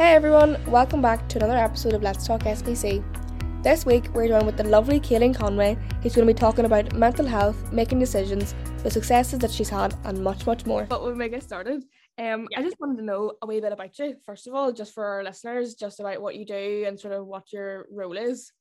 Hey everyone, welcome back to another episode of Let's Talk SPC. This week we're joined with the lovely Kaylin Conway, who's going to be talking about mental health, making decisions, the successes that she's had, and much, much more. But when we get started, um, yeah. I just wanted to know a wee bit about you, first of all, just for our listeners, just about what you do and sort of what your role is.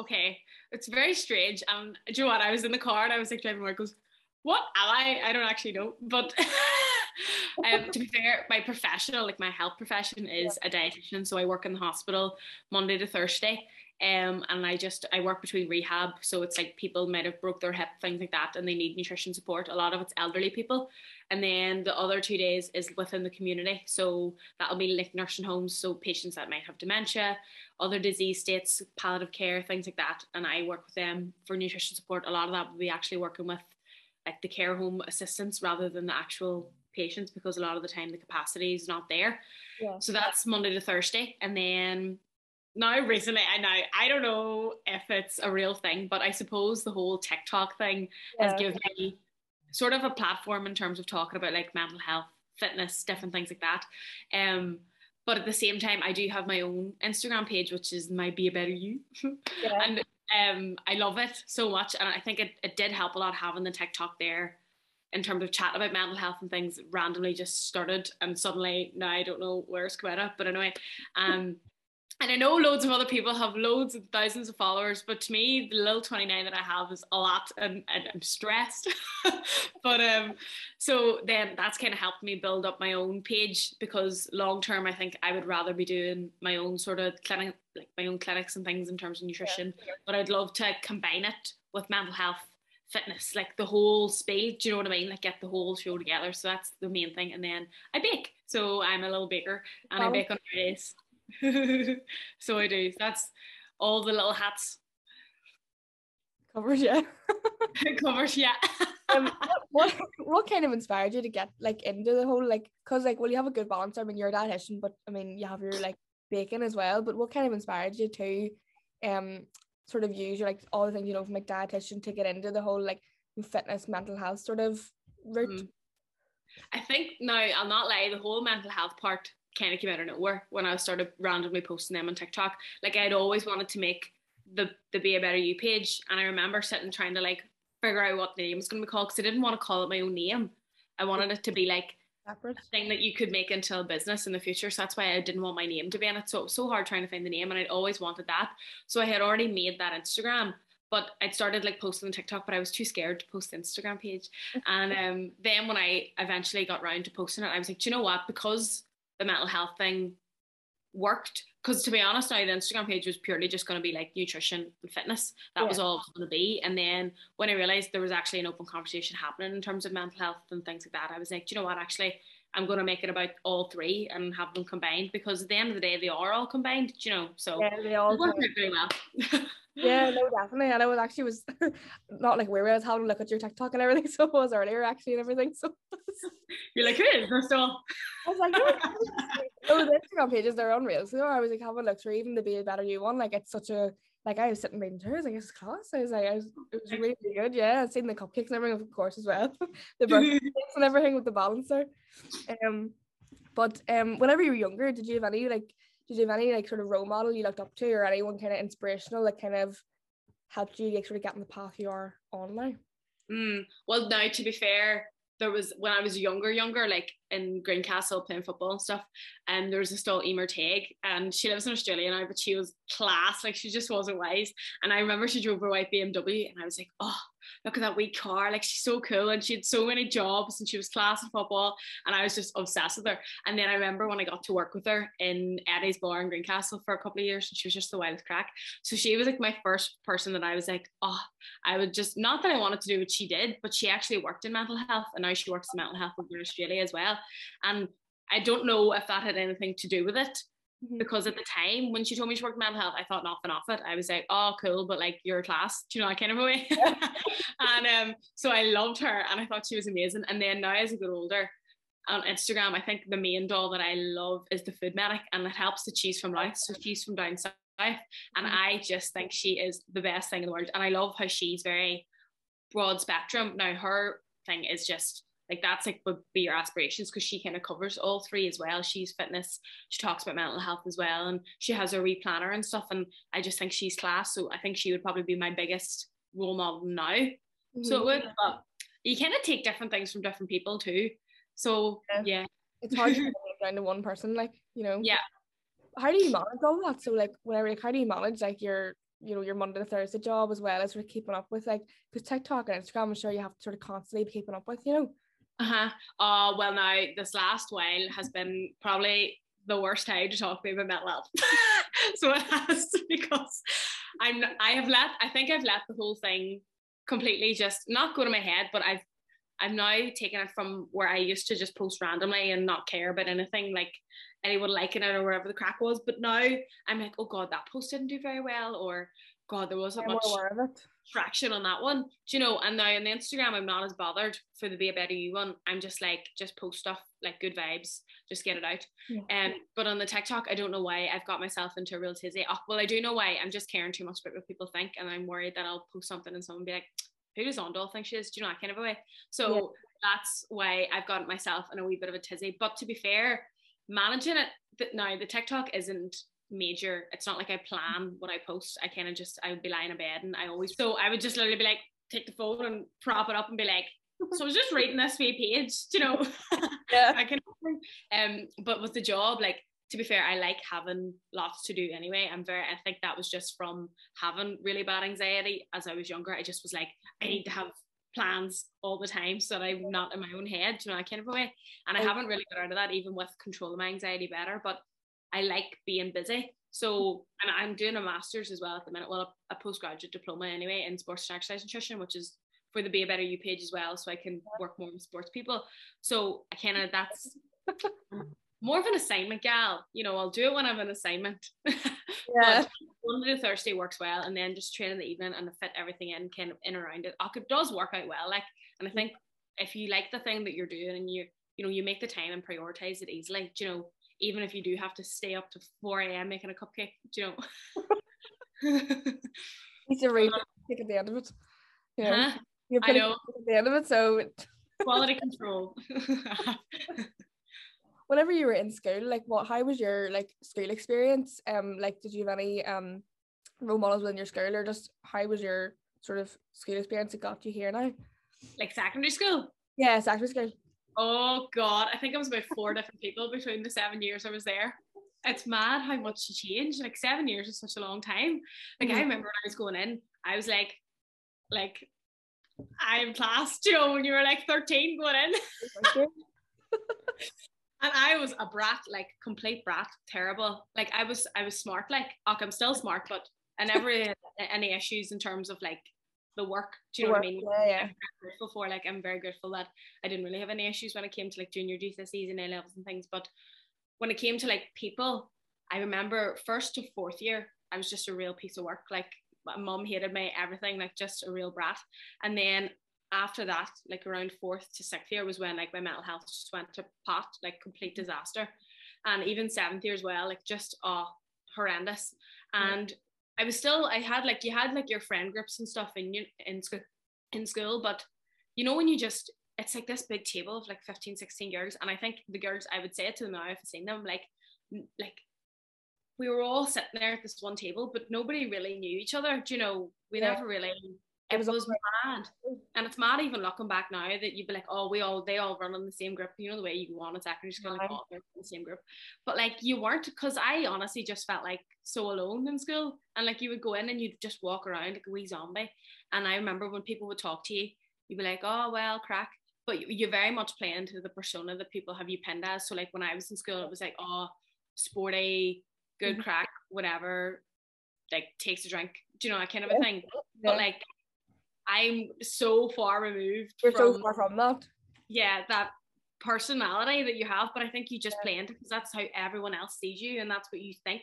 Okay, it's very strange. Um, do you know what? I was in the car and I was like driving work goes, What am I? I don't actually know. But um, to be fair, my professional, like my health profession, is a dietitian. So I work in the hospital Monday to Thursday. Um, and I just I work between rehab, so it's like people might have broke their hip, things like that, and they need nutrition support. A lot of it's elderly people, and then the other two days is within the community. So that'll be like nursing homes, so patients that might have dementia, other disease states, palliative care, things like that. And I work with them for nutrition support. A lot of that will be actually working with like the care home assistants rather than the actual patients because a lot of the time the capacity is not there. Yeah. So that's Monday to Thursday. And then now recently, I know I don't know if it's a real thing, but I suppose the whole TikTok thing yeah. has given me sort of a platform in terms of talking about like mental health, fitness, different things like that. Um, but at the same time, I do have my own Instagram page, which is my Be a Better You, yeah. and um, I love it so much, and I think it, it did help a lot having the TikTok there in terms of chat about mental health and things randomly just started and suddenly now I don't know where it's coming up but anyway um and I know loads of other people have loads and thousands of followers, but to me, the little 29 that I have is a lot and, and I'm stressed. but um, so then that's kind of helped me build up my own page because long term, I think I would rather be doing my own sort of clinic, like my own clinics and things in terms of nutrition. Yeah. But I'd love to combine it with mental health, fitness, like the whole spiel. Do you know what I mean? Like get the whole show together. So that's the main thing. And then I bake. So I'm a little baker and I bake on Fridays. so I do. That's all the little hats. Covered, yeah. Covered, yeah. um, what, what kind of inspired you to get like into the whole like because like well you have a good balance I mean you're a dietitian but I mean you have your like baking as well but what kind of inspired you to um sort of use your like all the things you know from like dietitian to get into the whole like fitness mental health sort of route mm. I think no I'll not lie the whole mental health part kind of came out of nowhere when I started randomly posting them on TikTok. Like I'd always wanted to make the the Be a Better You page, and I remember sitting trying to like figure out what the name was going to be called because I didn't want to call it my own name. I wanted it to be like Thing that you could make into a business in the future. So that's why I didn't want my name to be in it. So it was so hard trying to find the name, and I'd always wanted that. So I had already made that Instagram. But I'd started like posting on TikTok, but I was too scared to post the Instagram page. And um, then when I eventually got around to posting it, I was like, do you know what? Because the mental health thing worked because to be honest now the instagram page was purely just going to be like nutrition and fitness that yeah. was all going to be and then when i realized there was actually an open conversation happening in terms of mental health and things like that i was like do you know what actually i'm going to make it about all three and have them combined because at the end of the day they are all combined you know so yeah, they all work very well yeah, no, definitely. And I was actually was not like where I was having a look at your TikTok and everything, so it was earlier actually and everything. So you're like, who is first of all? I was like, oh, the Instagram pages they're unreal. So I was like having a look through even the Be a Better You one. Like it's such a like I was sitting reading through, I it's class. I was like, I was, it was really good. Yeah, I've seen the cupcakes and everything, of course, as well. the birthday and everything with the balancer. Um, but um, whenever you were younger, did you have any like did you have any like sort of role model you looked up to or anyone kind of inspirational that kind of helped you like sort of get in the path you are on now? Mm, well, now to be fair, there was when I was younger, younger, like in Greencastle playing football and stuff, and there was this doll Emer Tague, um, and she lives in Australia now, but she was class, like she just wasn't wise. And I remember she drove her white BMW, and I was like, oh, look at that wee car, like she's so cool, and she had so many jobs, and she was class in football, and I was just obsessed with her. And then I remember when I got to work with her in Eddie's Bar in Greencastle for a couple of years, and she was just the wildest crack. So she was like my first person that I was like, oh, I would just not that I wanted to do what she did, but she actually worked in mental health, and now she works in mental health in Australia as well. And I don't know if that had anything to do with it. Mm-hmm. Because at the time when she told me she worked in mental health, I thought nothing of it. I was like, oh, cool, but like your class, do you know, that kind of a way. and um, so I loved her and I thought she was amazing. And then now as I get older, on Instagram, I think the main doll that I love is the food medic, and it helps the cheese from life. So she's from down south, and mm-hmm. I just think she is the best thing in the world. And I love how she's very broad spectrum. Now her thing is just like that's like would be your aspirations because she kind of covers all three as well. She's fitness, she talks about mental health as well, and she has her replanner and stuff. And I just think she's class. So I think she would probably be my biggest role model now. Mm-hmm. So it would, but you kind of take different things from different people too. So yeah, yeah. it's hard to down to one person, like you know. Yeah. How do you manage all that? So like whenever like how do you manage like your you know your Monday to Thursday job as well as sort of keeping up with like because TikTok and Instagram I'm sure you have to sort of constantly be keeping up with, you know. Uh-huh. Uh well now this last while has been probably the worst time to talk to me about mental health. so it has because I'm I have let I think I've let the whole thing completely just not go to my head, but I've I've now taken it from where I used to just post randomly and not care about anything like anyone liking it or whatever the crack was. But now I'm like, oh god, that post didn't do very well, or God, there wasn't much traction on that one. Do you know? And now on the Instagram, I'm not as bothered for the Be a Better You one. I'm just like, just post stuff, like good vibes, just get it out. Yeah. Um, but on the TikTok, I don't know why I've got myself into a real tizzy. Oh, well, I do know why. I'm just caring too much about what people think, and I'm worried that I'll post something and someone be like, "Who does Ondal think she is?" Do you know that kind of a way? So yeah. that's why I've got myself in a wee bit of a tizzy. But to be fair, managing it now, the TikTok isn't major. It's not like I plan what I post. I kind of just I would be lying in bed and I always so I would just literally be like take the phone and prop it up and be like, so I was just reading this wee page, you know. Yeah. I can um but with the job, like to be fair, I like having lots to do anyway. I'm very I think that was just from having really bad anxiety as I was younger. I just was like, I need to have plans all the time so that I'm not in my own head, you know, I kind of a way. And I haven't really got out of that even with controlling my anxiety better. But I like being busy. So, hmm. and I'm doing a master's as well at the minute. Well, a, a postgraduate diploma anyway in sports and exercise nutrition, which is for the Be a Better You page as well. So I can work more with sports people. So I kind of that's more of an assignment gal. You know, I'll do it when I'm an assignment. Yeah. Monday to Thursday works well, and then just train in the evening and fit everything in kind of in around it. it does work out well. Like, and I think if you like the thing that you're doing and you you know you make the time and prioritize it easily, you know, even if you do have to stay up to 4 a.m. making a cupcake, do you know? He's a real at the end of it. Yeah. Huh? You're I know. at the end of it, so quality control. Whenever you were in school, like what how was your like school experience? Um like did you have any um role models within your school or just how was your sort of school experience that got you here now? Like secondary school? Yeah, secondary school. Oh God, I think it was about four different people between the seven years I was there. It's mad how much she changed. Like seven years is such a long time. Like mm-hmm. I remember when I was going in, I was like, like, I'm class, you know, when you were like 13 going in. and I was a brat, like complete brat, terrible. Like I was, I was smart, like, okay, I'm still smart, but I never had any issues in terms of like the work. Do you know work, what I mean? Yeah, yeah. I'm grateful for like I'm very grateful that I didn't really have any issues when it came to like junior GCSEs and A levels and things. But when it came to like people, I remember first to fourth year, I was just a real piece of work. Like my mom hated me, everything, like just a real brat. And then after that, like around fourth to sixth year was when like my mental health just went to pot, like complete mm. disaster. And even seventh year as well, like just oh horrendous. And I was still I had like you had like your friend groups and stuff in in school in school, but you know when you just it's like this big table of like 15, 16 girls. And I think the girls I would say it to them now if I've seen them, like like we were all sitting there at this one table, but nobody really knew each other. Do you know, we yeah. never really it was, was mad. And it's mad even looking back now that you'd be like, oh, we all they all run on the same group. You know the way you go on in secondary school, like all in the same group. But like you weren't because I honestly just felt like so alone in school. And like you would go in and you'd just walk around like a wee zombie. And I remember when people would talk to you, you'd be like, oh well, crack. But you very much play into the persona that people have you pinned as. So like when I was in school, it was like, oh, sporty, good mm-hmm. crack, whatever, like takes a drink, do you know, that kind of a thing. Yeah. But like I'm so far removed. You're from, so far from that. Yeah, that personality that you have, but I think you just yeah. play into because that's how everyone else sees you, and that's what you think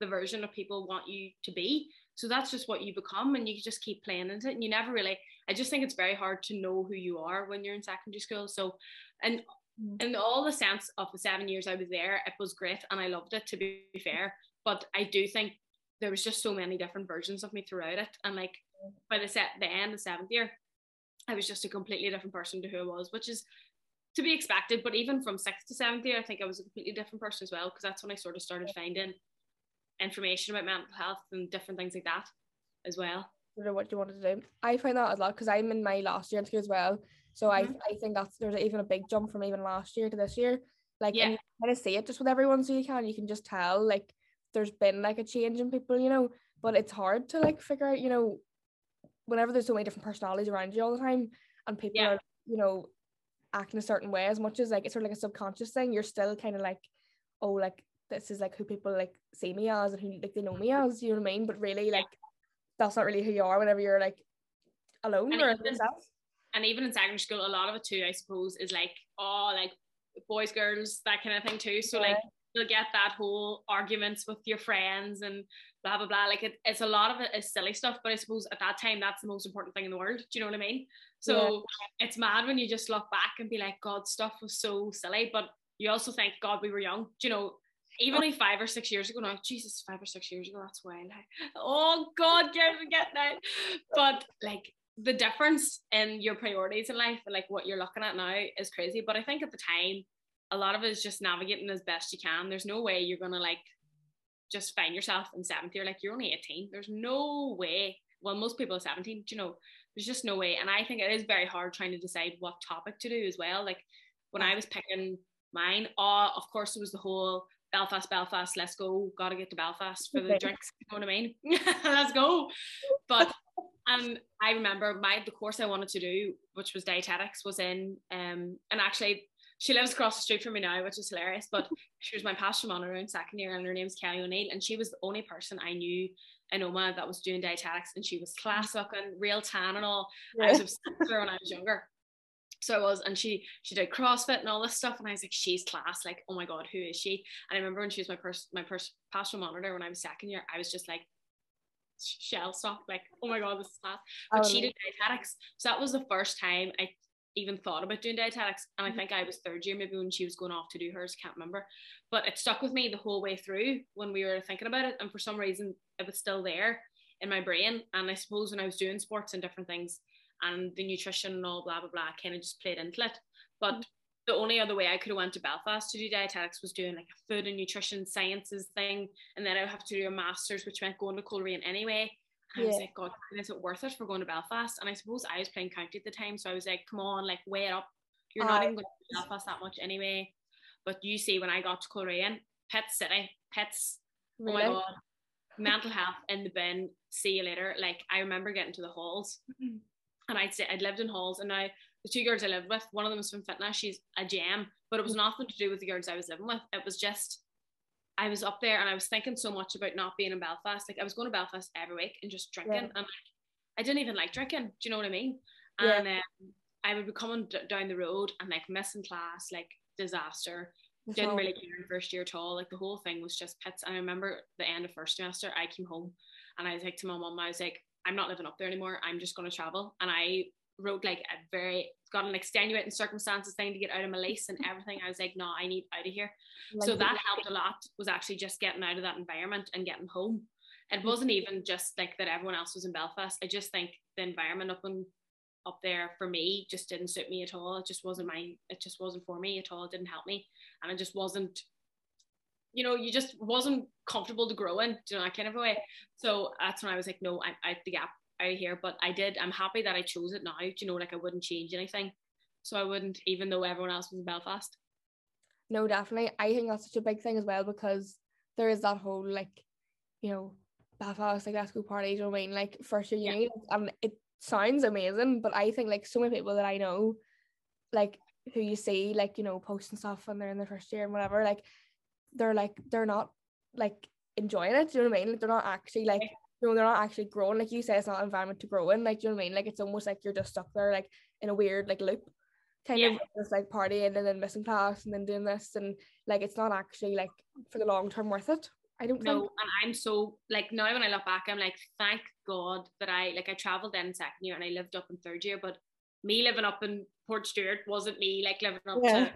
the version of people want you to be. So that's just what you become, and you just keep playing into it. And you never really. I just think it's very hard to know who you are when you're in secondary school. So, and mm. in all the sense of the seven years I was there, it was great, and I loved it. To be fair, but I do think there was just so many different versions of me throughout it, and like by the set the end of seventh year, I was just a completely different person to who I was, which is to be expected. But even from sixth to seventh year, I think I was a completely different person as well because that's when I sort of started finding information about mental health and different things like that as well. What you wanted to do. I find that a lot because I'm in my last year in school as well. So mm-hmm. I, I think that's there's even a big jump from even last year to this year. Like yeah. you kind of see it just with everyone so you can you can just tell like there's been like a change in people, you know. But it's hard to like figure out, you know, whenever there's so many different personalities around you all the time and people yeah. are, you know, acting a certain way as much as like it's sort of like a subconscious thing, you're still kind of like, oh, like this is like who people like see me as and who like they know me mm-hmm. as, you know what I mean? But really like that's not really who you are whenever you're like alone and or even, yourself. And even in secondary school, a lot of it too, I suppose, is like, oh, like boys, girls, that kind of thing too. So yeah. like you'll get that whole arguments with your friends and blah blah blah. Like it, it's a lot of it is silly stuff, but I suppose at that time that's the most important thing in the world. Do you know what I mean? So yeah. it's mad when you just look back and be like, God, stuff was so silly, but you also think, God, we were young. Do you know? Even oh. like five or six years ago now, Jesus, five or six years ago, that's wild. Oh God, get it, get that. But like the difference in your priorities in life and like what you're looking at now is crazy. But I think at the time, a lot of it is just navigating as best you can. There's no way you're gonna like just find yourself in 70 or like you're only 18. There's no way. Well, most people are 17, you know, there's just no way. And I think it is very hard trying to decide what topic to do as well. Like when I was picking mine, oh, of course it was the whole Belfast, Belfast, let's go, gotta get to Belfast for the drinks. You know what I mean? let's go. But and I remember my the course I wanted to do, which was dietetics, was in um and actually she lives across the street from me now, which is hilarious. But she was my pastoral monitor in second year, and her name's Kelly O'Neill, and she was the only person I knew in Omagh that was doing dietetics, and she was class looking, real tan and all. Yeah. I was obsessed with her when I was younger. So I was, and she she did CrossFit and all this stuff, and I was like, she's class. Like, oh my god, who is she? And I remember when she was my first my first pastoral monitor when I was second year, I was just like, shell shocked, like, oh my god, this is class. But oh, she did dietetics, so that was the first time I even thought about doing dietetics. And I mm-hmm. think I was third year, maybe when she was going off to do hers, can't remember. But it stuck with me the whole way through when we were thinking about it. And for some reason, it was still there in my brain. And I suppose when I was doing sports and different things and the nutrition and all blah blah blah, kind of just played into it. But mm-hmm. the only other way I could have went to Belfast to do dietetics was doing like a food and nutrition sciences thing. And then I would have to do a master's, which meant going to Coleraine anyway. I was like, God, is it worth it for going to Belfast? And I suppose I was playing county at the time, so I was like, come on, like weigh it up. You're not uh, even going to Belfast that much anyway. But you see, when I got to Coleraine, Pet City, pets, really? oh my God, mental health in the bin. See you later. Like I remember getting to the halls, mm-hmm. and I'd say I'd lived in halls, and now the two girls I lived with, one of them was from fitness. She's a gem, but it was mm. nothing to do with the girls I was living with. It was just I was up there and I was thinking so much about not being in Belfast. Like I was going to Belfast every week and just drinking, yeah. and like, I didn't even like drinking. Do you know what I mean? Yeah. And um, I would be coming d- down the road and like missing class, like disaster. That's didn't really care in first year at all. Like the whole thing was just pits. And I remember the end of first semester, I came home and I was like to my mom, I was like, I'm not living up there anymore. I'm just going to travel. And I wrote like a very got an extenuating circumstances thing to get out of my lease and everything. I was like, no, I need out of here. Like, so that helped a lot. Was actually just getting out of that environment and getting home. It mm-hmm. wasn't even just like that everyone else was in Belfast. I just think the environment up in up there for me just didn't suit me at all. It just wasn't my it just wasn't for me at all. It didn't help me. And it just wasn't you know, you just wasn't comfortable to grow in, you know, that kind of a way. So that's when I was like, no, I, I the gap out of here. But I did. I'm happy that I chose it now. Do you know, like I wouldn't change anything. So I wouldn't, even though everyone else was in Belfast. No, definitely. I think that's such a big thing as well because there is that whole like, you know, Belfast, like let's go party, you know what I mean? Like first year uni, yeah. and it sounds amazing, but I think like so many people that I know, like who you see, like, you know, posting stuff when they're in their first year and whatever, like they're like they're not like enjoying it, do you know what I mean? Like they're not actually like know, they're not actually growing. Like you say, it's not an environment to grow in. Like, do you know what I mean? Like, it's almost like you're just stuck there, like in a weird like loop, kind yeah. of just like partying and then missing class and then doing this, and like it's not actually like for the long term worth it. I don't know. And I'm so like now when I look back, I'm like, thank God that I like I traveled in second year and I lived up in third year, but me living up in Port Stewart wasn't me like living up yeah. to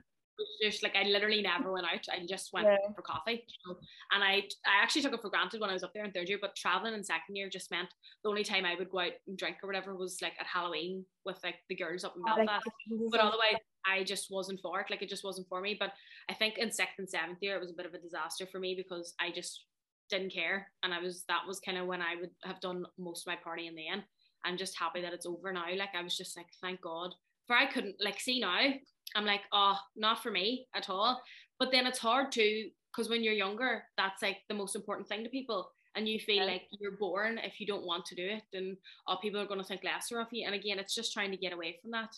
just like I literally never went out. I just went Yeah. for coffee. You know? And I I actually took it for granted when I was up there in third year, but traveling in second year just meant the only time I would go out and drink or whatever was like at Halloween with like the girls up in oh, like Belfast. the- But otherwise, I just wasn't for it. Like it just wasn't for me. But I think in sixth and seventh year, it was a bit of a disaster for me because I just didn't care, and I was that was kind of when I would have done most of my party in the end. I'm just happy that it's over now. Like I was just like, thank God. For I couldn't like see now. I'm like, oh, not for me at all. But then it's hard too because when you're younger, that's like the most important thing to people. And you feel Yeah. like you're born if you don't want to do it, and oh, people are going to think lesser of you. And again, it's just trying to get away from that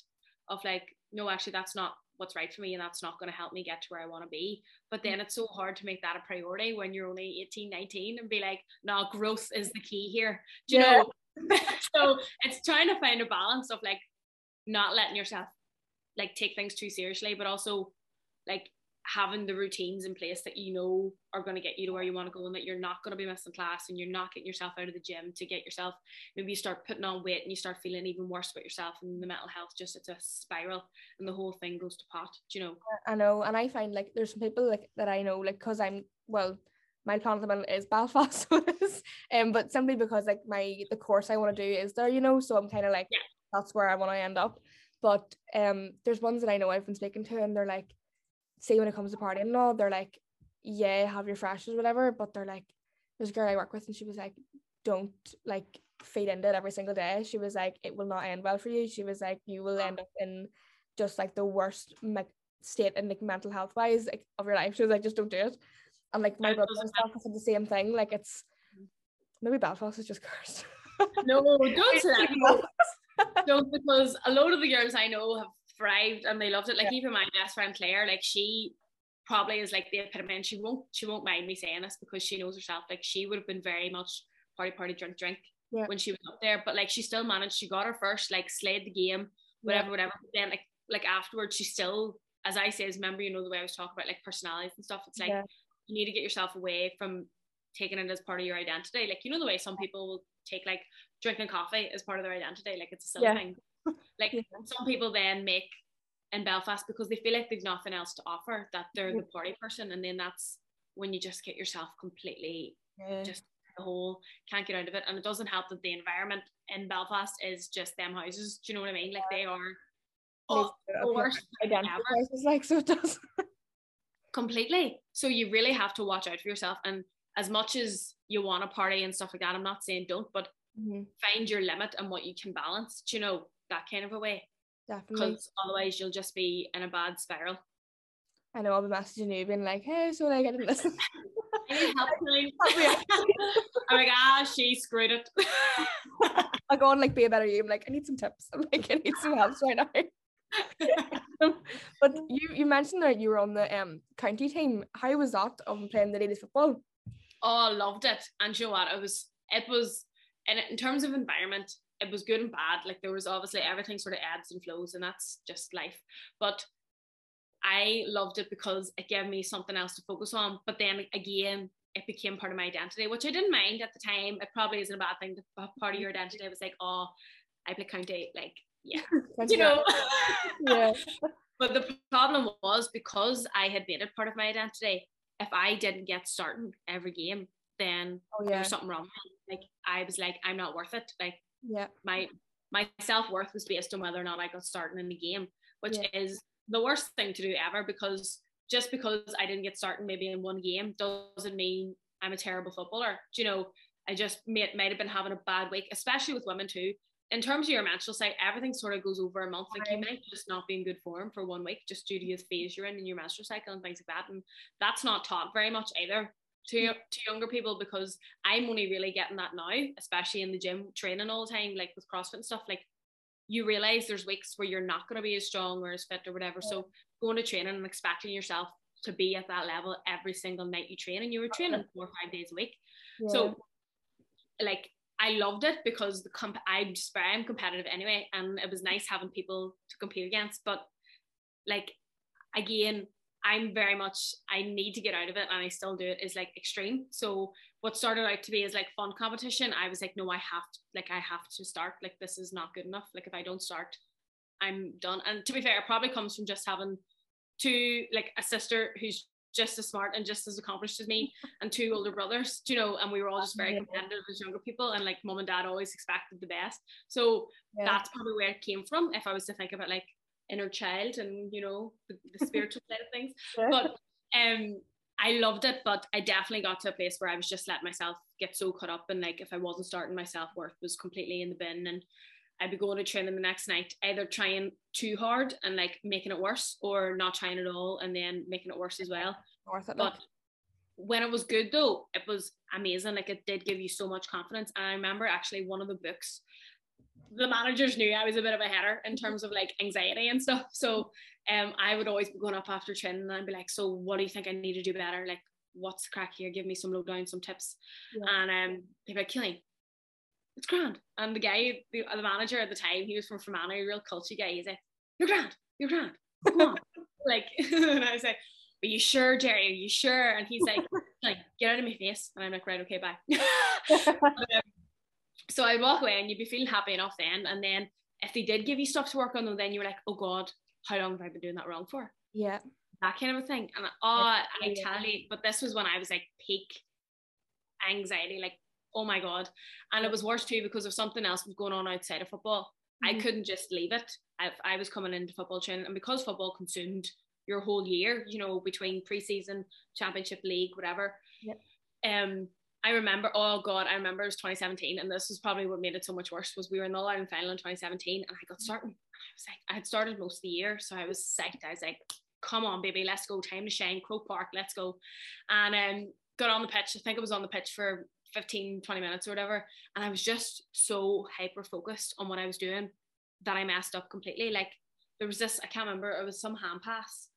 of like, no, actually, that's not what's right for me, and that's not going to help me get to where I want to be. But then it's so hard to make that a priority when you're only 18, 19 and be like, no, growth is the key here. Do you Yeah. know? so it's trying to find a balance of like not letting yourself like take things too seriously, but also like having the routines in place that you know are going to get you to where you want to go and that you're not going to be missing class and you're not getting yourself out of the gym to get yourself maybe you start putting on weight and you start feeling even worse about yourself and the mental health just it's a spiral and the whole thing goes to pot do you know I know, and I find like there's some people like that I know, like because I'm well, my plan at the minute is Belfast, so it is, um, but simply because like my the course I want to do is there, you know, so I'm kind of like Yeah. that's where I want to end up. But um, there's ones that I know I've been speaking to, and they're like, say when it comes to partying and all, they're like, yeah, have your freshers, whatever, but they're like, there's a girl I work with, and she was like, don't like feed into it every single day. She was like, it will not end well for you. She was like, you will end up in just like the worst me- state and like mental health wise like, of your life. She was like, just don't do it. And like my brother and stuff said the same thing. Like it's maybe Belfast is just cursed. no don't say that no because a lot of the girls I know have thrived and they loved it. Like Yeah. even my best friend Claire like she probably is like the epitome. And she won't she won't mind me saying this because she knows herself. Like she would have been very much party party drink drink Yeah. when she was up there. But like she still managed. She got her first like slayed the game whatever whatever. But then like like afterwards she still as I say is remember you know the way I was talking about like personalities and stuff it's like Yeah. you need to get yourself away from taking it as part of your identity. Like you know the way some people will take like drinking coffee is part of their identity like it's a silly Yeah. thing like Yeah. some people then make in Belfast because they feel like they've nothing else to offer that they're Yeah. the party person and then that's when you just get yourself completely just the whole can't get out of it and it doesn't help that the environment in Belfast is just them houses do you know what I mean like they are oh, the worst ever. like so it does. completely so you really have to watch out for yourself and as much as you want to party and stuff like that I'm not saying don't but Mhm, find your limit and what you can balance do you know that kind of a way Definitely. because otherwise you'll just be in a bad spiral I know I'll be messaging you being like, hey, so like I didn't listen. I need help Help me out. I'm like, ah, she screwed it. I'll go on like be a better you. I'm like, I need some tips. I'm like, I need some help right now. but you you mentioned that you were on the um county team. How was that on playing the ladies football? oh, I loved it. And you know what? It was, it was, and in terms of environment, it was good and bad. Like there was obviously everything sort of ebbs and flows, and that's just life. But I loved it because it gave me something else to focus on. But then again, it became part of my identity, which I didn't mind at the time. It probably isn't a bad thing to be part of your identity. I was like, oh, I play county, like yeah, you know. yeah. But the problem was because I had made it part of my identity, if I didn't get starting every game, then Oh yeah. was something wrong. Like I was like, I'm not worth it. Like Yeah. my my self worth was based on whether or not I got starting in the game, which Yeah. is the worst thing to do ever because just because I didn't get starting maybe in one game doesn't mean I'm a terrible footballer. Do you know, I just may, might have been having a bad week, especially with women too. In terms of your menstrual cycle, everything sort of goes over a month. Like you Right. might just not be in good form for one week just due to the phase you're in in your menstrual cycle and things like that. And that's not taught very much either to to younger people because I'm only really getting that now, especially in the gym training all the time, like with CrossFit and stuff. Like you realize there's weeks where you're not going to be as strong or as fit or whatever. So going to training and expecting yourself to be at that level every single night you train, and you were training four or five days a week. yeah. So like I loved it because the comp- I'm just I'm competitive anyway, and it was nice having people to compete against. But like again, I'm very much I need to get out of it, and I still do it. Is like extreme. So what started out to be as like fun competition, I was like, no, I have to like I have to start. Like this is not good enough. Like if I don't start, I'm done. And to be fair, it probably comes from just having two like a sister who's just as smart and just as accomplished as me, and two older brothers, you know, and we were all just very competitive as younger people, and like mom and dad always expected the best. So yeah. that's probably where it came from. If I was to think about like inner child and you know the, the spiritual side of things, but um, I loved it, but I definitely got to a place where I was just letting myself get so caught up, and like if I wasn't starting, my self worth was completely in the bin, and I'd be going to training the next night, either trying too hard and like making it worse, or not trying at all and then making it worse as well. Worth it. But when it was good though, it was amazing. Like it did give you so much confidence. And I remember actually one of the books, the managers knew I was a bit of a header in terms of like anxiety and stuff. So um I would always be going up after training and I'd be like, So what do you think I need to do better? Like what's crack here? Give me some lowdown, some tips. Yeah. And um they'd be like, Killing, it's grand. And the guy, the, the manager at the time, he was from Fermanagh, a real culture guy. He's like, You're grand, you're grand. Come on. like, and I was like, Are you sure, Jerry? Are you sure? And he's like, like Get out of my face. And I'm like, Right, okay, bye. um, so I'd walk away and you'd be feeling happy enough then. And then if they did give you stuff to work on, then you were like, Oh God, how long have I been doing that wrong for? Yeah. That kind of a thing. And oh, I tell you, but this was when I was like peak anxiety, like oh my god and it was worse too because of something else was going on outside of football mm-hmm. i couldn't just leave it if i was coming into football training and because football consumed your whole year you know between preseason championship league whatever yep. um I remember, oh God, I remember it was 2017, and this was probably what made it so much worse. Was we were in the All Ireland final in 2017, and I got started. I was like, I had started most of the year, so I was psyched. I was like, come on, baby, let's go. Time to shine. Croke Park, let's go. And um, got on the pitch. I think it was on the pitch for 15, 20 minutes or whatever. And I was just so hyper focused on what I was doing that I messed up completely. Like there was this, I can't remember, it was some hand pass.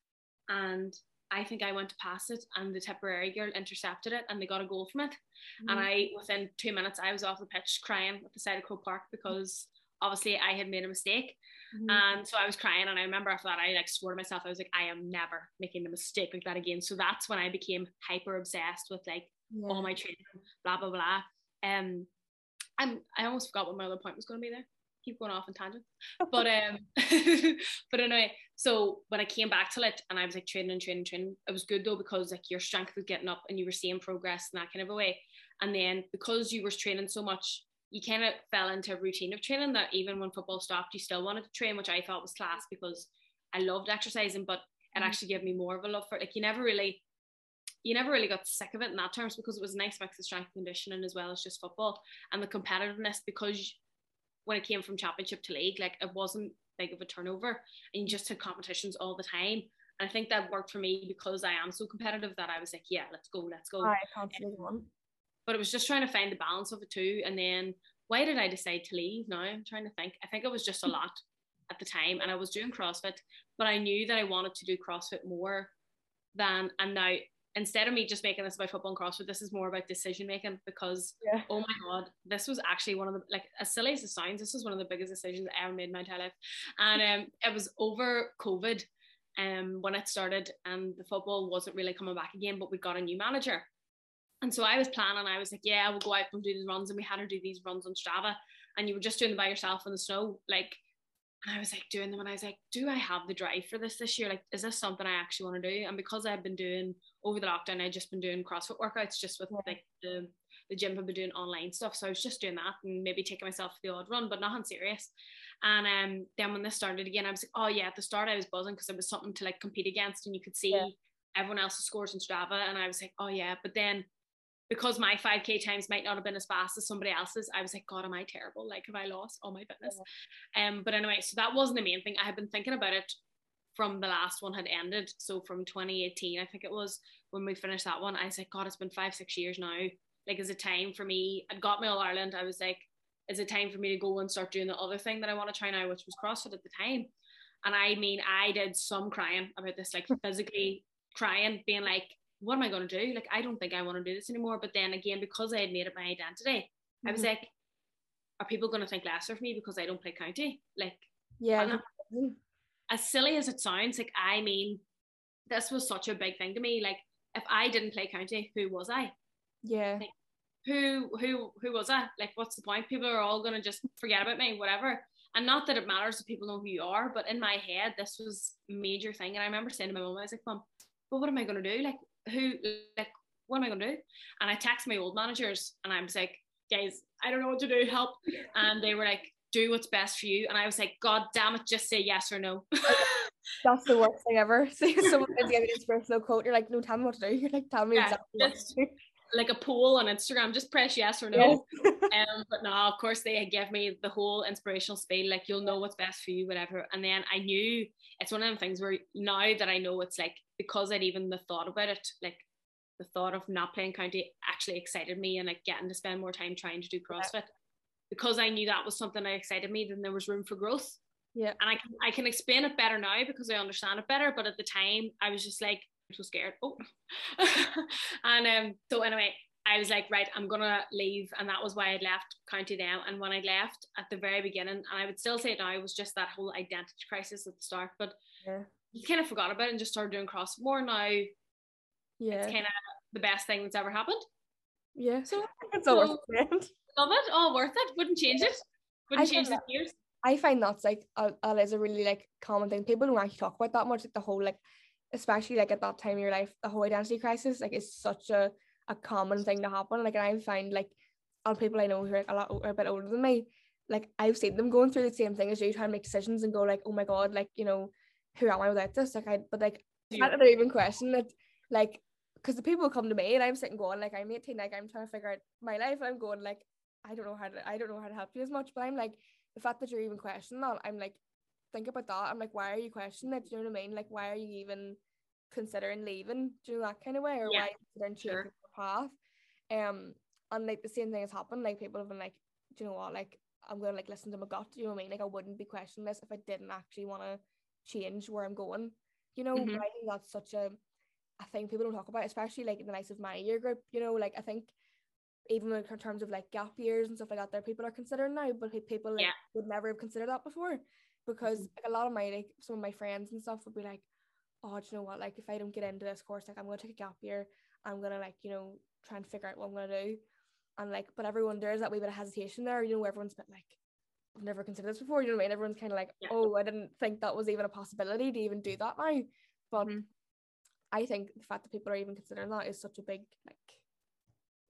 And I think I went to pass it and the Tipperary girl intercepted it and they got a goal from it. Mm-hmm. And I, within two minutes, I was off the pitch crying at the side of Croke Park because obviously I had made a mistake. Mm-hmm. And so I was crying. And I remember after that, I like swore to myself, I was like, I am never making a mistake like that again. So that's when I became hyper obsessed with like yeah. all my training, blah blah blah. Um, I'm I almost forgot what my other point was going to be there. Keep going off on tangents, but um, but anyway, so when I came back to it and I was like training and training, training, it was good though because like your strength was getting up and you were seeing progress in that kind of a way. And then because you were training so much, you kind of fell into a routine of training that even when football stopped, you still wanted to train, which I thought was class because I loved exercising, but it mm. actually gave me more of a love for it. Like you never really you never really got sick of it in that terms because it was a nice mix of strength conditioning as well as just football and the competitiveness because when it came from championship to league like it wasn't big of a turnover and you just had competitions all the time. And I think that worked for me because I am so competitive that I was like yeah let's go let's go. I constantly one but it was just trying to find the balance of it too and then why did I decide to leave now? I'm trying to think. I think it was just a hmm. lot at the time and I was doing CrossFit but I knew that I wanted to do CrossFit more than and now instead of me just making this about football and CrossFit, this is more about decision making because yeah. oh my god, this was actually one of the like as silly as it sounds, this was one of the biggest decisions I ever made in my entire life. And um it was over COVID um when it started and the football wasn't really coming back again, but we got a new manager. And so I was planning, I was like, yeah, we'll go out and do these runs. And we had to do these runs on Strava. And you were just doing them by yourself in the snow. Like and I was like doing them and I was like, do I have the drive for this this year? Like, is this something I actually want to do? And because I've been doing over the lockdown, I'd just been doing CrossFit workouts just with like the, the gym have been doing online stuff. So I was just doing that and maybe taking myself for the odd run, but nothing serious. And um, then when this started again, I was like, oh yeah, at the start I was buzzing because it was something to like compete against and you could see yeah. everyone else's scores on Strava. And I was like, oh yeah. But then because my 5k times might not have been as fast as somebody else's i was like god am i terrible? Like have i lost? All my fitness yeah. um but anyway so that wasn't the main thing. I had been thinking about it from the last one had ended. So from 2018 i think it was when we finished that one i said like god it's been five six years now. Like is it time for me i'd got my all ireland i was like is it time for me to go and start doing the other thing that i want to try now? Which was crossfit at the time. And i mean i did some crying about this like physically crying being like what am I going to do? Like, I don't think I want to do this anymore. But then again, because I had made it my identity, mm-hmm. I was mm-hmm. like, are people going to think less of me because I don't play county? Like, yeah. As silly as it sounds, like, I mean, this was such a big thing to me. Like, if I didn't play county, who was I? Yeah. Like, who who who was I? Like, what's the point? People are all gonna just forget about me, whatever. And not that it matters if people know who you are, but in my head, this was major thing. And I remember saying to my mom, I was like, Mom, but what am I going to do? Like, who, like, what am I going to do? And I text my old managers and I was like, guys, I don't know what to do, help. And they were like, do what's best for you. And I was like, God damn it, just say yes or no. That's the worst thing ever. See someone gives you an inspirational quote, you're like, no, tell me what to do. You're like, tell me Yeah, exactly what just- to do. Like a poll on Instagram, just press yes or no. um, but no, of course they give me the whole inspirational spiel, like you'll know what's best for you, whatever. And then I knew it's one of them things where now that I know it's like because I'd even the thought about it, like the thought of not playing county actually excited me and like getting to spend more time trying to do CrossFit. Because I knew that was something that excited me, then there was room for growth. Yeah. And I can I can explain it better now because I understand it better. But at the time I was just like so scared. Oh and um so anyway, I was like, right, I'm gonna leave, and that was why I left County Down. And when I left at the very beginning, and I would still say it now, it was just that whole identity crisis at the start. But Yeah. you kind of forgot about it and just started doing cross more. Now Yeah, it's kind of the best thing that's ever happened. Yeah. So It's all worth it. love it, all worth it. Wouldn't change it. Wouldn't I change the years. I find that's like a, that is a really like common thing. People don't actually talk about that much. Like the whole like, especially like at that time in your life, the whole identity crisis like is such a a common thing to happen. Like and I find like on people I know who are like a lot are a bit older than me, like I've seen them going through the same thing as you, trying to make decisions and go like, oh my god, like you know, who am I without this? Like I, but like Yeah. can't ever even question it, like because the people come to me and I'm sitting going like I'm 18, like I'm trying to figure out my life. I'm going like I don't know how to I don't know how to help you as much, but I'm like the fact that you're even questioning that, I'm like, think about that. I'm like, why are you questioning it? Do you know what I mean? Like, why are you even considering leaving? Do you know that kind of way? Or Yeah, why are you considering sure. changing your path? Um, and like the same thing has happened. Like people have been like, do you know what? Like, I'm gonna like listen to my gut. Do you know what I mean? Like, I wouldn't be questioning this if I didn't actually want to change where I'm going. You know, Mhm. I think that's such a a thing people don't talk about, especially like in the likes of my year group. You know, like I think even in terms of like gap years and stuff like that, there people are considering now, but people like Yeah. would never have considered that before because like, a lot of my like some of my friends and stuff would be like, oh, do you know what? Like if I don't get into this course, like I'm gonna take a gap year. I'm gonna like you know try and figure out what I'm gonna do, and like but everyone there is that wee bit of hesitation there. You know, everyone's been like. I've never considered this before, you know what I mean? Everyone's kind of like, Yeah. oh, I didn't think that was even a possibility to even do that now. But Mhm. I think the fact that people are even considering that is such a big like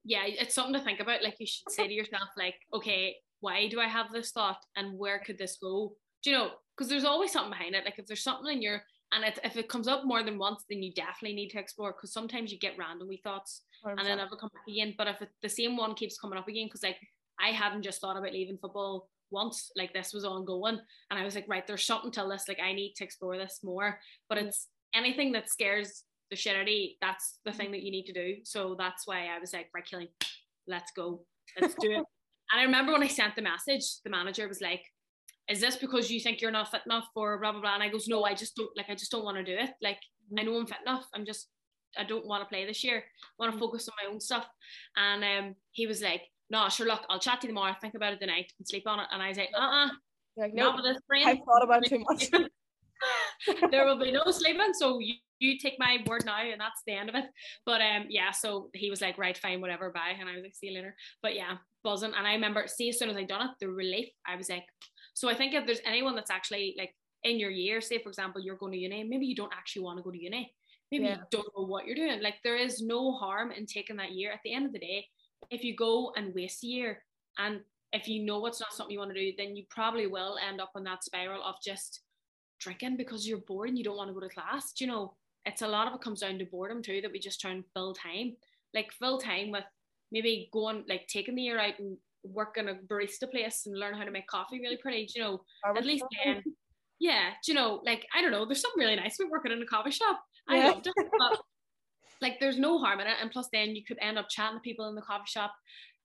yeah, it's something to think about. Like you should say to yourself, like, okay, why do I have this thought, and where could this go? Do you know? Because there's always something behind it. Like if there's something in your and it, if it comes up more than once, then you definitely need to explore. Because sometimes you get random wee thoughts and then 100%. never come back again. But if it, the same one keeps coming up again, because like I hadn't just thought about leaving football once, like this was ongoing, and I was like, right, there's something to this. Like I need to explore this more. But it's anything that scares the shit out of you. That's the thing mm-hmm. that you need to do. So that's why I was like, right, killing, let's go, let's do it. And I remember when I sent the message, the manager was like, is this because you think you're not fit enough for blah blah blah? And I goes, no, I just don't like I just don't want to do it. Like I know I'm fit enough. I'm just I don't want to play this year. I want to Mm. focus on my own stuff. And um he was like, No, sure look, I'll chat to you tomorrow, think about it tonight and sleep on it. And I was like, uh uh You're like, not no, with this brain. I've thought about too much. there will be no sleeping. So you, you take my word now, and that's the end of it. But um, yeah. So he was like, right, fine, whatever, bye. And I was like, see you later. But yeah, buzzing. And I remember, see, as soon as I done it, the relief. I was like, so I think if there's anyone that's actually like in your year, say for example, you're going to uni, maybe you don't actually want to go to uni. Maybe Yeah. you don't know what you're doing. Like there is no harm in taking that year. At the end of the day, if you go and waste a year, and if you know it's not something you want to do, then you probably will end up in that spiral of just drinking because you're bored and you don't want to go to class. Do you know, it's a lot of it comes down to boredom too that we just try and fill time. Like fill time with maybe going like taking the year out and work in a barista place and learn how to make coffee really pretty. Do you know, at least then, yeah, do you know, like I don't know, there's something really nice about working in a coffee shop. I Yeah. loved it. But like there's no harm in it. And plus then you could end up chatting to people in the coffee shop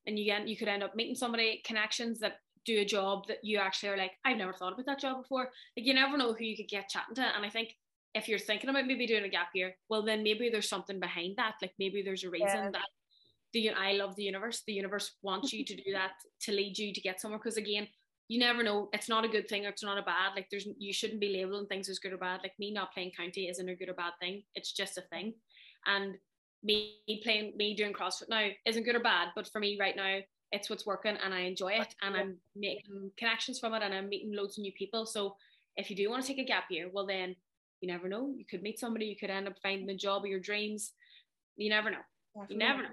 and you get you could end up meeting somebody, connections that do a job that you actually are like, I've never thought about that job before. Like you never know who you could get chatting to. And I think if you're thinking about maybe doing a gap year, well then maybe there's something behind that. Like maybe there's a reason Yeah. that the I love the universe. The universe wants you to do that to lead you to get somewhere. Because again, you never know. It's not a good thing or it's not a bad. Like there's you shouldn't be labeling things as good or bad. Like me not playing county isn't a good or bad thing. It's just a thing. And me playing me doing CrossFit now isn't good or bad. But for me right now, it's what's working and I enjoy it and I'm making connections from it and I'm meeting loads of new people. So if you do want to take a gap year, well then you never know. You could meet somebody, you could end up finding the job of your dreams. You never know. Definitely. You never know.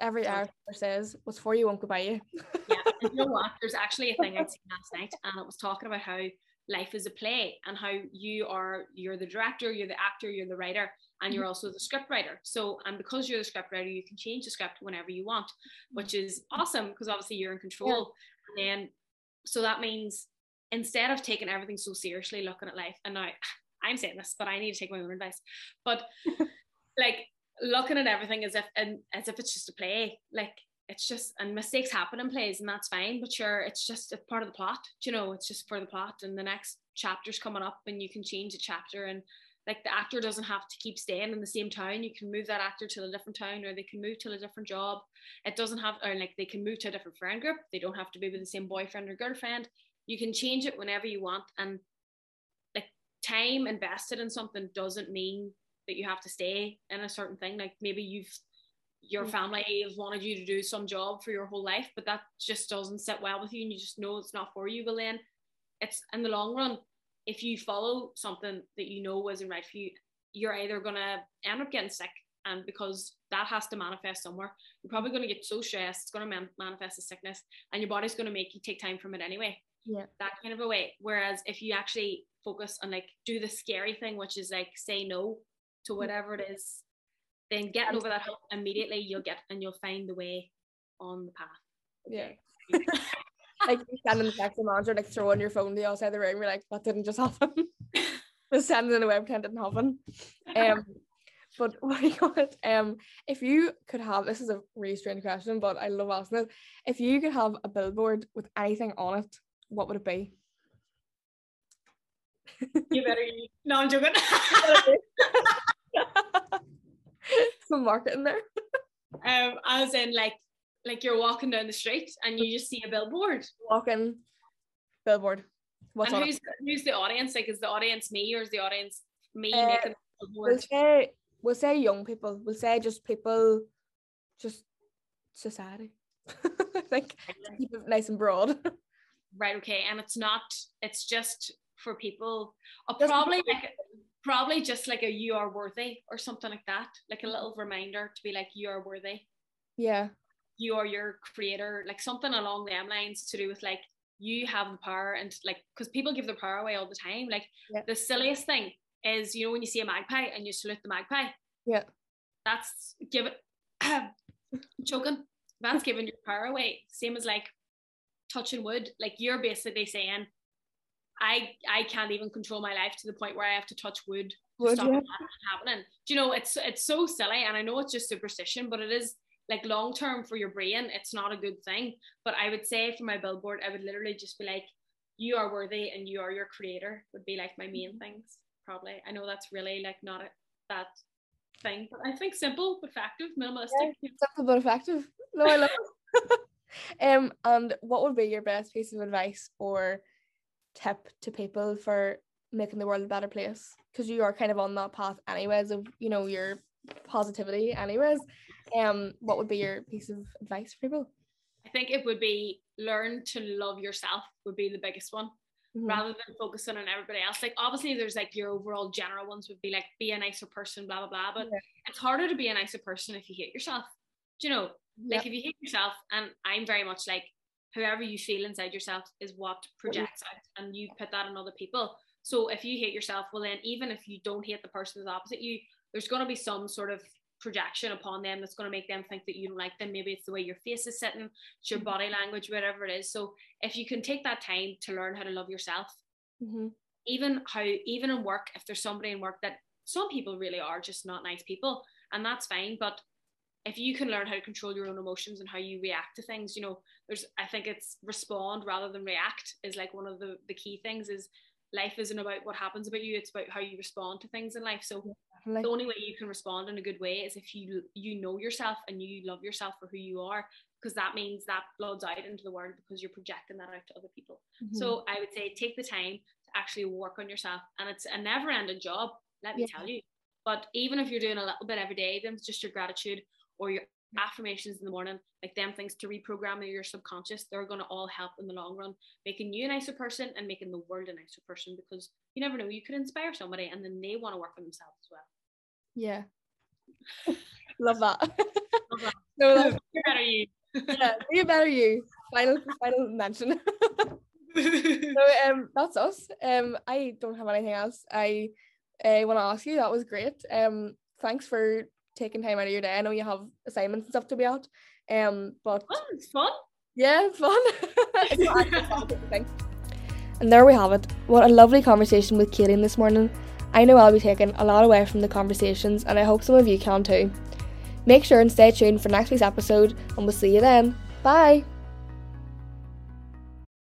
Every hour says, What's for you won't go by you. yeah. You know what? There's actually a thing I'd seen last night and it was talking about how life is a play and how you are you're the director, you're the actor, you're the writer, and you're mm-hmm. also the script writer. So, and because you're the script writer, you can change the script whenever you want, which is awesome because obviously you're in control. Yeah. And then, so that means instead of taking everything so seriously, looking at life, and now I'm saying this, but I need to take my own advice. But like looking at everything as if and as if it's just a play, like it's just and mistakes happen in plays and that's fine but sure it's just a part of the plot you know? It's just for the plot and the next chapter's coming up and you can change a chapter and like the actor doesn't have to keep staying in the same town. You can move that actor to a different town or they can move to a different job. It doesn't have or like they can move to a different friend group. They don't have to be with the same boyfriend or girlfriend. You can change it whenever you want and like time invested in something doesn't mean that you have to stay in a certain thing like maybe you've your mm. family have wanted you to do some job for your whole life, but that just doesn't sit well with you and you just know it's not for you. Well, then it's in the long run, if you follow something that you know isn't right for you, you're either going to end up getting sick and because that has to manifest somewhere, you're probably going to get so stressed, it's going to man- manifest as sickness and your body's going to make you take time from it anyway. Yeah. That kind of a way. Whereas if you actually focus on like do the scary thing, which is like say no to mm. whatever it is then get over that hump immediately you'll get and you'll find the way on the path. Yeah. like you in the taxi manager, like throwing your phone to the other side of the room, you're like, that didn't just happen. just standing in a webcam didn't happen. Um but what do you call it? Um if you could have this is a really strange question, but I love asking it. If you could have a billboard with anything on it, what would it be? you better no I'm joking. some marketing there. um, as in like like you're walking down the street and you just see a billboard. Walking billboard. What's and who's who's the audience? Like is the audience me or is the audience me uh, making the billboard? We'll say we'll say young people. We'll say just people just society. I think keep it nice and broad. Right, okay. And it's not it's just for people uh, probably like probably just like a you are worthy or something like that. Like a mm-hmm. little reminder to be like you are worthy. Yeah. You are your creator. Like something along them lines to do with like you have the power and like because people give their power away all the time. Like yeah. the silliest thing is you know when you see a magpie and you salute the magpie? Yeah. That's give it choking. That's giving your power away. Same as like touching wood. Like you're basically saying I I can't even control my life to the point where I have to touch wood to stop yeah. happening. Do you know it's it's so silly, and I know it's just superstition, but it is like long term for your brain. It's not a good thing. But I would say for my billboard, I would literally just be like, "You are worthy, and you are your creator." Would be like my main mm-hmm. things. Probably. I know that's really like not a, that thing, but I think simple but effective, minimalistic. Yeah, simple but effective. No, I love it. um, and what would be your best piece of advice or tip to people for making the world a better place because you are kind of on that path anyways of you know your positivity anyways. Um what would be your piece of advice for people? I think it would be learn to love yourself would be the biggest one mm-hmm. rather than focusing on everybody else. Like obviously there's like your overall general ones would be like be a nicer person blah blah blah but yeah. it's harder to be a nicer person if you hate yourself. Do you know? Like if you hate yourself and i'm very much like however you feel inside yourself is what projects out and you put that on other people so if you hate yourself well then even if you don't hate the person that's opposite you there's going to be some sort of projection upon them that's going to make them think that you don't like them maybe it's the way your face is sitting it's your mm-hmm. body language whatever it is so if you can take that time to learn how to love yourself mm-hmm. even how even in work if there's somebody in work that some people really are just not nice people and that's fine but if you can learn how to control your own emotions and how you react to things you know there's i think it's respond rather than react is like one of the the key things is life isn't about what happens about you it's about how you respond to things in life. So the only way you can respond in a good way is if you you know yourself and you love yourself for who you are because that means that bloods out into the world because you're projecting that out to other people. Mm-hmm. so i would say take the time to actually work on yourself and it's a never ending job let me yeah. tell you. But even if you're doing a little bit every day then it's just your gratitude or your affirmations in the morning, like them things to reprogram your subconscious, they're going to all help in the long run, making you a nicer person and making the world a nicer person because you never know, you could inspire somebody and then they want to work on themselves as well. Yeah. Love that. Love that. that's, You're better you. yeah, be better you. Final final mention. so um that's us. Um I don't have anything else. I uh, want to ask you. That was great. Um thanks for taking time out of your day. I know you have assignments and stuff to be at. Um but Oh, it's fun. yeah, it's fun. It's not actually fun, it's a thing. and there we have it. What a lovely conversation with Kaylin this morning. I know I'll be taking a lot away from the conversations and I hope some of you can too. Make sure and stay tuned for next week's episode and we'll see you then. Bye!